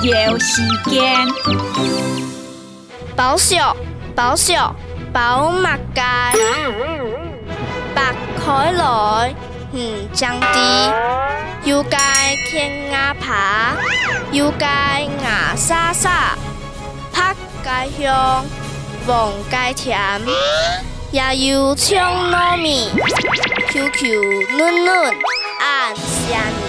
念药时间，保石保石保物街，白开来，嗯，降低，又该天牙爬，又该牙沙沙，拍街香，望街甜。也有青糯米，QQ 嫩嫩，暗香。